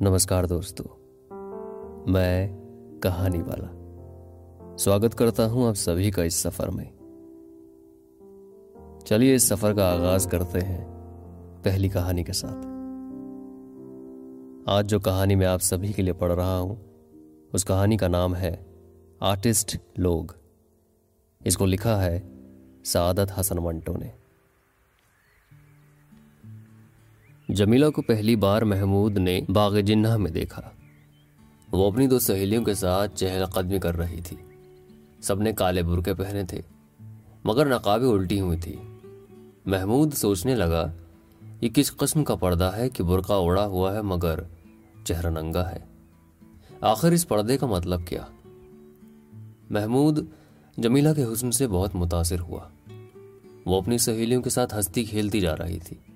نمسکار دوستو، میں کہانی والا سواگت کرتا ہوں آپ سبھی کا اس سفر میں۔ چلیے اس سفر کا آغاز کرتے ہیں پہلی کہانی کے ساتھ۔ آج جو کہانی میں آپ سبھی کے لیے پڑھ رہا ہوں، اس کہانی کا نام ہے آرٹسٹ لوگ۔ اس کو لکھا ہے سعادت حسن منٹو نے۔ جمیلہ کو پہلی بار محمود نے باغ جنہ میں دیکھا۔ وہ اپنی دو سہیلیوں کے ساتھ چہل قدمی کر رہی تھی۔ سب نے کالے برکے پہنے تھے، مگر نقابیں الٹی ہوئی تھی محمود سوچنے لگا، یہ کس قسم کا پردہ ہے کہ برقعہ اڑا ہوا ہے مگر چہرہ ننگا ہے۔ آخر اس پردے کا مطلب کیا؟ محمود جمیلہ کے حسن سے بہت متاثر ہوا۔ وہ اپنی سہیلیوں کے ساتھ ہستی کھیلتی جا رہی تھی۔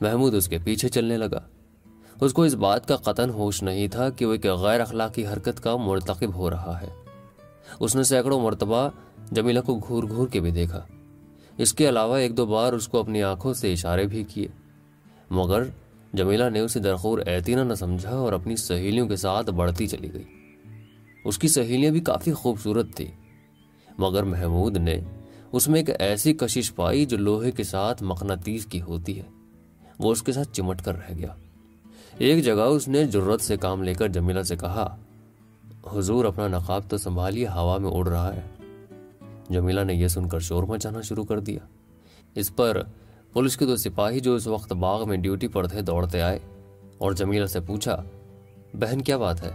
محمود اس کے پیچھے چلنے لگا۔ اس کو اس بات کا قطن ہوش نہیں تھا کہ وہ ایک غیر اخلاقی حرکت کا مرتکب ہو رہا ہے۔ اس نے سینکڑوں مرتبہ جمیلہ کو گھور گھور کے بھی دیکھا۔ اس کے علاوہ ایک دو بار اس کو اپنی آنکھوں سے اشارے بھی کیے۔ مگر جمیلہ نے اسے درخور اعتینہ نہ سمجھا اور اپنی سہیلیوں کے ساتھ بڑھتی چلی گئی۔ اس کی سہیلیاں بھی کافی خوبصورت تھیں۔ مگر محمود نے اس میں ایک ایسی کشش پائی جو لوہے کے ساتھ مقناطیس کی ہوتی ہے۔ وہ اس کے ساتھ چمٹ کر رہ گیا۔ ایک جگہ اس نے جرت سے کام لے کر جمیلہ سے کہا، حضور اپنا نقاب تو سنبھالیے، ہوا میں اڑ رہا ہے۔ جمیلہ نے یہ سن کر شور مچانا شروع کر دیا۔ اس پر پولیس کے دو سپاہی جو اس وقت باغ میں ڈیوٹی پر تھے دوڑتے آئے اور جمیلہ سے پوچھا، بہن، کیا بات ہے؟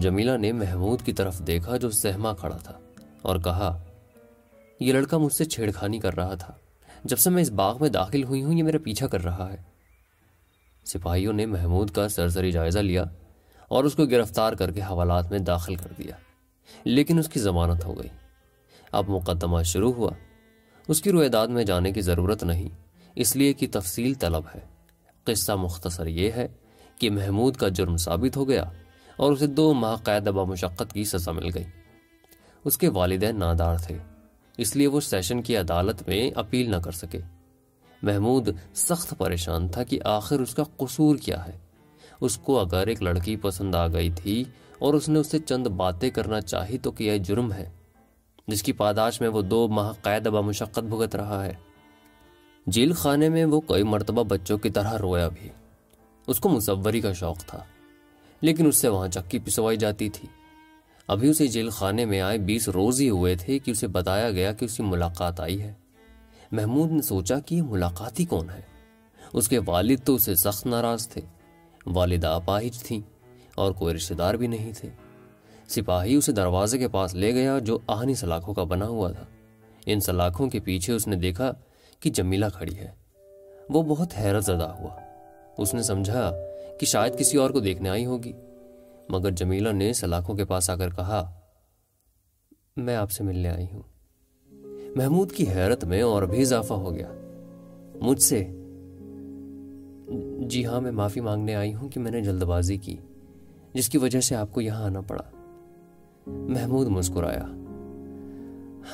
جمیلہ نے محمود کی طرف دیکھا جو سہما کھڑا تھا اور کہا، یہ لڑکا مجھ سے چھیڑ کھانی کر رہا تھا۔ جب سے میں اس باغ میں داخل ہوئی ہوں، یہ میرا پیچھا کر رہا ہے۔ سپاہیوں نے محمود کا سرسری جائزہ لیا اور اس کو گرفتار کر کے حوالات میں داخل کر دیا۔ لیکن اس کی ضمانت ہو گئی۔ اب مقدمہ شروع ہوا۔ اس کی رویداد میں جانے کی ضرورت نہیں، اس لیے کہ تفصیل طلب ہے۔ قصہ مختصر یہ ہے کہ محمود کا جرم ثابت ہو گیا اور اسے دو ماہ قید با مشقت کی سزا مل گئی۔ اس کے والدین نادار تھے۔ اس لیے وہ سیشن کی عدالت میں اپیل نہ کر سکے۔ محمود سخت پریشان تھا کہ آخر اس کا قصور کیا ہے۔ اس کو اگر ایک لڑکی پسند آ گئی تھی اور اس نے اسے چند باتیں کرنا چاہی تو کیا جرم ہے؟ جس کی پاداش میں وہ دو ماہ قید با مشقت بھگت رہا ہے۔ جیل خانے میں وہ کئی مرتبہ بچوں کی طرح رویا بھی۔ اس کو مصوری کا شوق تھا، لیکن اس سے وہاں چکی پسوائی جاتی تھی۔ ابھی اسے جیل خانے میں آئے بیس روز ہی ہوئے تھے کہ اسے بتایا گیا کہ اس کی ملاقات آئی ہے۔ محمود نے سوچا کہ یہ ملاقات ہی کون ہے؟ اس کے والد تو اسے سخت ناراض تھے۔ والدہ اپاہج تھیں اور کوئی رشتہ دار بھی نہیں تھے۔ سپاہی اسے دروازے کے پاس لے گیا جو آہنی سلاخوں کا بنا ہوا تھا۔ ان سلاخوں کے پیچھے اس نے دیکھا کہ جمیلہ کھڑی ہے۔ وہ بہت حیرت زدہ ہوا۔ اس نے سمجھا کہ شاید کسی اور کو دیکھنے آئی ہوگی۔ مگر جمیلہ نے سلاخوں کے پاس آ کر کہا، میں آپ سے ملنے آئی ہوں۔ محمود کی حیرت میں اور بھی اضافہ ہو گیا۔ مجھ سے جی ہاں میں معافی مانگنے آئی ہوں کہ میں نے جلد بازی کی، جس کی وجہ سے آپ کو یہاں آنا پڑا۔ محمود مسکرایا۔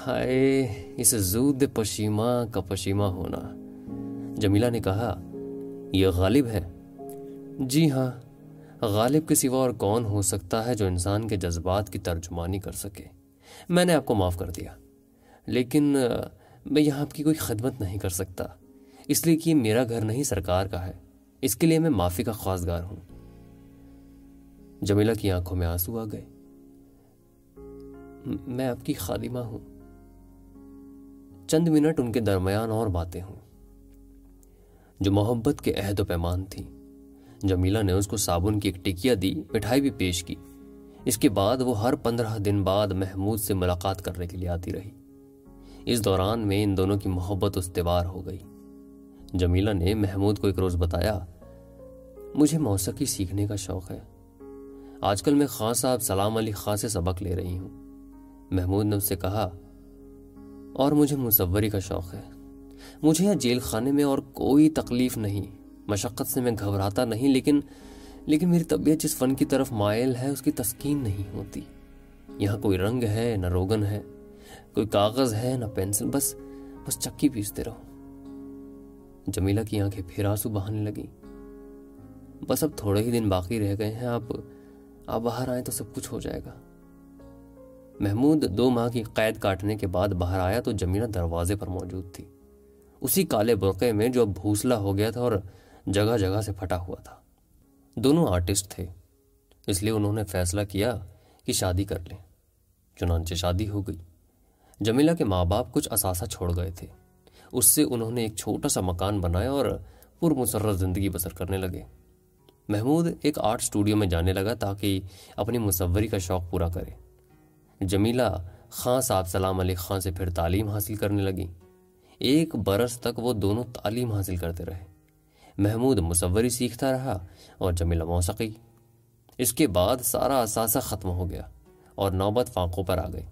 ہائے، اس زود پشیمہ کا پشیمہ ہونا۔ جمیلہ نے کہا، یہ غالب ہے۔ جی ہاں غالب کے سوا اور کون ہو سکتا ہے جو انسان کے جذبات کی ترجمانی کر سکے؟ میں نے آپ کو معاف کر دیا، لیکن میں یہاں آپ کی کوئی خدمت نہیں کر سکتا۔ اس لیے کہ میرا گھر نہیں، سرکار کا ہے۔ اس کے لیے میں معافی کا خواستگار ہوں۔ جمیلہ کی آنکھوں میں آنسو آ گئے۔ میں آپ کی خادمہ ہوں۔ چند منٹ ان کے درمیان اور باتیں ہوں۔ جو محبت کے عہد و پیمان تھیں۔ جمیلا نے اس کو صابن کی ایک ٹکیا دی، مٹھائی بھی پیش کی۔ اس کے بعد وہ ہر پندرہ دن بعد محمود سے ملاقات کرنے کے لیے آتی رہی۔ اس دوران میں ان دونوں کی محبت استوار ہو گئی۔ جمیلا نے محمود کو ایک روز بتایا، مجھے موسیقی سیکھنے کا شوق ہے۔ آج کل میں خان صاحب سلام علی خان سے سبق لے رہی ہوں۔ محمود نے اس سے کہا، اور مجھے مصوری کا شوق ہے۔ مجھے یہاں جیل خانے میں اور کوئی تکلیف نہیں۔ مشقت سے میں گھبراتا نہیں، لیکن لیکن میری طبیعت جس فن کی طرف مائل ہے، اس کی تسکین نہیں ہوتی۔ یہاں کوئی رنگ ہے، نہ روگن ہے، کوئی کاغذ ہے، نہ پینسل، بس بس چکی پیستے رہو۔ جمیلہ کی آنکھیں پھر آنسو بہانے لگیں۔ بس اب تھوڑے ہی دن باقی رہ گئے ہیں آپ آپ باہر آئیں تو سب کچھ ہو جائے گا۔ محمود دو ماہ کی قید کاٹنے کے بعد باہر آیا تو جمیلہ دروازے پر موجود تھی۔ اسی کالے برقعے میں جو اب بھوسلا ہو گیا تھا اور جگہ جگہ سے پھٹا ہوا تھا۔ دونوں آرٹسٹ تھے۔ اس لیے انہوں نے فیصلہ کیا کہ شادی کر لیں۔ چنانچہ شادی ہو گئی۔ جمیلہ کے ماں باپ کچھ اثاثہ چھوڑ گئے تھے۔ اس سے انہوں نے ایک چھوٹا سا مکان بنایا اور پر مسرت زندگی بسر کرنے لگے۔ محمود ایک آرٹ اسٹوڈیو میں جانے لگا تاکہ اپنی مصوری کا شوق پورا کرے۔ جمیلہ خان صاحب سلام علی خان سے پھر تعلیم حاصل کرنے لگی۔ ایک برس تک وہ دونوں تعلیم حاصل کرتے رہے۔ محمود مصوری سیکھتا رہا اور جمیلہ موسیقی اس کے بعد سارا اثاثہ ختم ہو گیا اور نوبت فانقوں پر آ گئی۔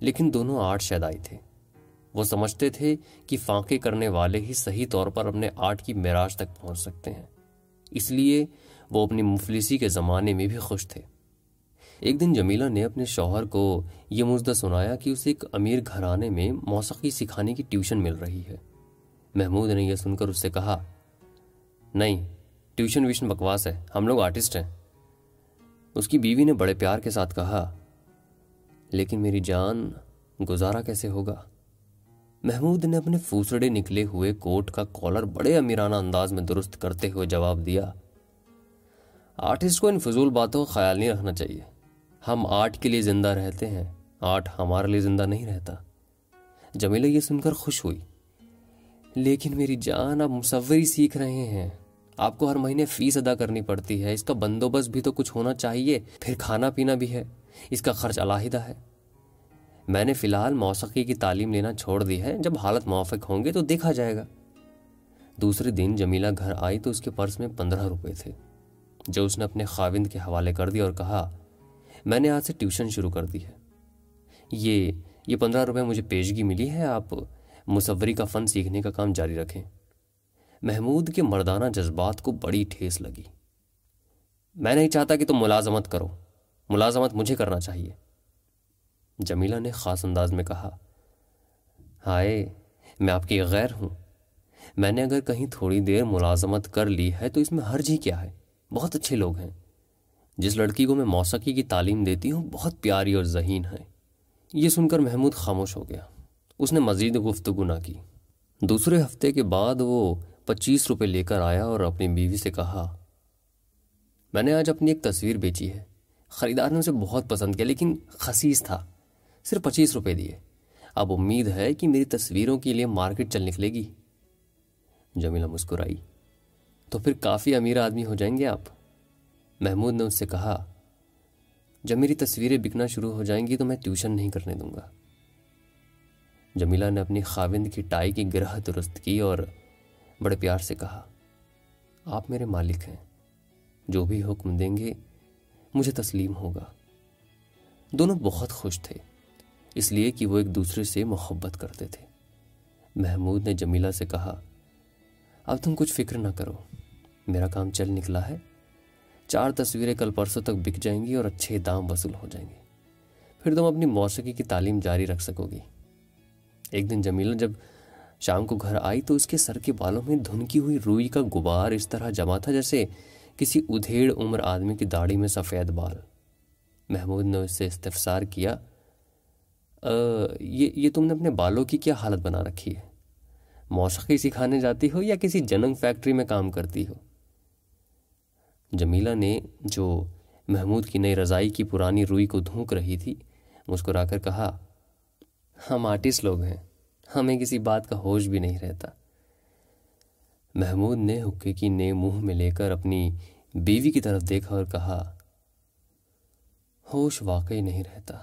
لیکن دونوں آرٹ شیدائی تھے۔ وہ سمجھتے تھے کہ فانقے کرنے والے ہی صحیح طور پر اپنے آرٹ کی معراج تک پہنچ سکتے ہیں۔ اس لیے وہ اپنی مفلسی کے زمانے میں بھی خوش تھے۔ ایک دن جمیلہ نے اپنے شوہر کو یہ مزدہ سنایا کہ اسے ایک امیر گھرانے میں موسیقی سکھانے کی ٹیوشن مل رہی ہے۔ محمود نے یہ سن کر اس سے کہا نہیں، ٹیوشن ویشن بکواس ہے، ہم لوگ آرٹسٹ ہیں۔ اس کی بیوی نے بڑے پیار کے ساتھ کہا، لیکن میری جان گزارا کیسے ہوگا؟ محمود نے اپنے فوسڑے نکلے ہوئے کوٹ کا کالر بڑے امیرانہ انداز میں درست کرتے ہوئے جواب دیا، آرٹسٹ کو ان فضول باتوں کا خیال نہیں رکھنا چاہیے۔ ہم آرٹ کے لیے زندہ رہتے ہیں، آرٹ ہمارے لیے زندہ نہیں رہتا۔ جمیلہ یہ سن کر خوش ہوئی، لیکن میری جان اب مصوری سیکھ رہے ہیں۔ آپ کو ہر مہینے فیس ادا کرنی پڑتی ہے، اس کا بندوبست بھی تو کچھ ہونا چاہیے، پھر کھانا پینا بھی ہے، اس کا خرچ علاحدہ ہے۔ میں نے فی الحال موسیقی کی تعلیم لینا چھوڑ دی ہے، جب حالت موافق ہوں گے تو دیکھا جائے گا۔ دوسرے دن جمیلہ گھر آئی تو اس کے پرس میں پندرہ روپے تھے، جو اس نے اپنے خاوند کے حوالے کر دی اور کہا، میں نے آج سے ٹیوشن شروع کر دی ہے۔ یہ یہ پندرہ روپے مجھے پیشگی ملی ہے، آپ مصوری کا فن سیکھنے کا کام جاری رکھیں۔ محمود کے مردانہ جذبات کو بڑی ٹھیس لگی۔ میں نہیں چاہتا کہ تم ملازمت کرو۔ ملازمت مجھے کرنا چاہیے۔ جمیلہ نے خاص انداز میں کہا، ہائے، میں آپ کی غیر ہوں۔ میں نے اگر کہیں تھوڑی دیر ملازمت کر لی ہے تو اس میں حرج ہی کیا ہے۔ بہت اچھے لوگ ہیں۔ جس لڑکی کو میں موسیقی کی تعلیم دیتی ہوں، بہت پیاری اور ذہین ہے۔ یہ سن کر محمود خاموش ہو گیا۔ اس نے مزید گفتگو نہ کی۔ دوسرے ہفتے کے بعد وہ پچیس روپے لے کر آیا اور اپنی بیوی سے کہا، میں نے آج اپنی ایک تصویر بیچی ہے۔ خریدار نے اسے بہت پسند کیا، لیکن خسیس تھا، صرف پچیس روپے دیے۔ اب امید ہے کہ میری تصویروں کے لیے مارکیٹ چل نکلے گی۔ جمیلہ مسکرائی۔ تو پھر کافی امیر آدمی ہو جائیں گے آپ؟ محمود نے اس سے کہا، جب میری تصویریں بکنا شروع ہو جائیں گی تو میں ٹیوشن نہیں کرنے دوں گا۔ جمیلہ نے اپنی خاوند کی ٹائی کی گرہ درست کی اور بڑے پیار سے کہا، آپ میرے مالک ہیں، جو بھی حکم دیں گے، مجھے تسلیم ہوگا. دونوں بہت خوش تھے، اس لیے کہ وہ ایک دوسرے سے محبت کرتے تھے۔ محمود نے جمیلہ سے کہا، اب تم کچھ فکر نہ کرو، میرا کام چل نکلا ہے۔ چار تصویریں کل پرسوں تک بک جائیں گی اور اچھے دام وصول ہو جائیں گے۔ پھر تم اپنی موسیقی کی تعلیم جاری رکھ سکو گی۔ ایک دن جمیلہ جب شام کو گھر آئی تو اس کے سر کے بالوں میں دھنکی ہوئی روئی کا غبار اس طرح جمع تھا جیسے کسی ادھیڑ عمر آدمی کی داڑھی میں سفید بال۔ محمود نے اس سے استفسار کیا یہ یہ تم نے اپنے بالوں کی کیا حالت بنا رکھی ہے؟ موسیقی سکھانے جاتی ہو یا کسی جنگ فیکٹری میں کام کرتی ہو؟ جمیلہ نے جو محمود کی نئی رضائی کی پرانی روئی کو دھونک رہی تھی، مسکرا کر کہا، ہم آرٹسٹ لوگ ہیں۔ ہمیں کسی بات کا ہوش بھی نہیں رہتا۔ محمود نے حکے کی نئے منہ میں لے کر اپنی بیوی کی طرف دیکھا اور کہا، ہوش واقعی نہیں رہتا۔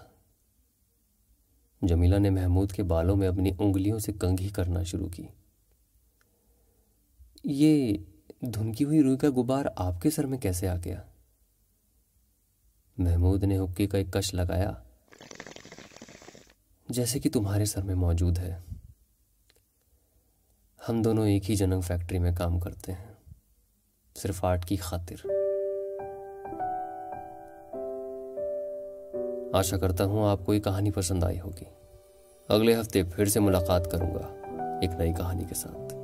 جمیلہ نے محمود کے بالوں میں اپنی انگلیوں سے کنگھی کرنا شروع کی۔ یہ دھنکی ہوئی روئی کا غبار آپ کے سر میں کیسے آ گیا؟ محمود نے حکے کا ایک کش لگایا، جیسے کہ تمہارے سر میں موجود ہے۔ ہم دونوں ایک ہی جنگ فیکٹری میں کام کرتے ہیں۔ صرف آرٹ کی خاطر۔ آشا کرتا ہوں آپ کو یہ کہانی پسند آئی ہوگی۔ اگلے ہفتے پھر سے ملاقات کروں گا ایک نئی کہانی کے ساتھ۔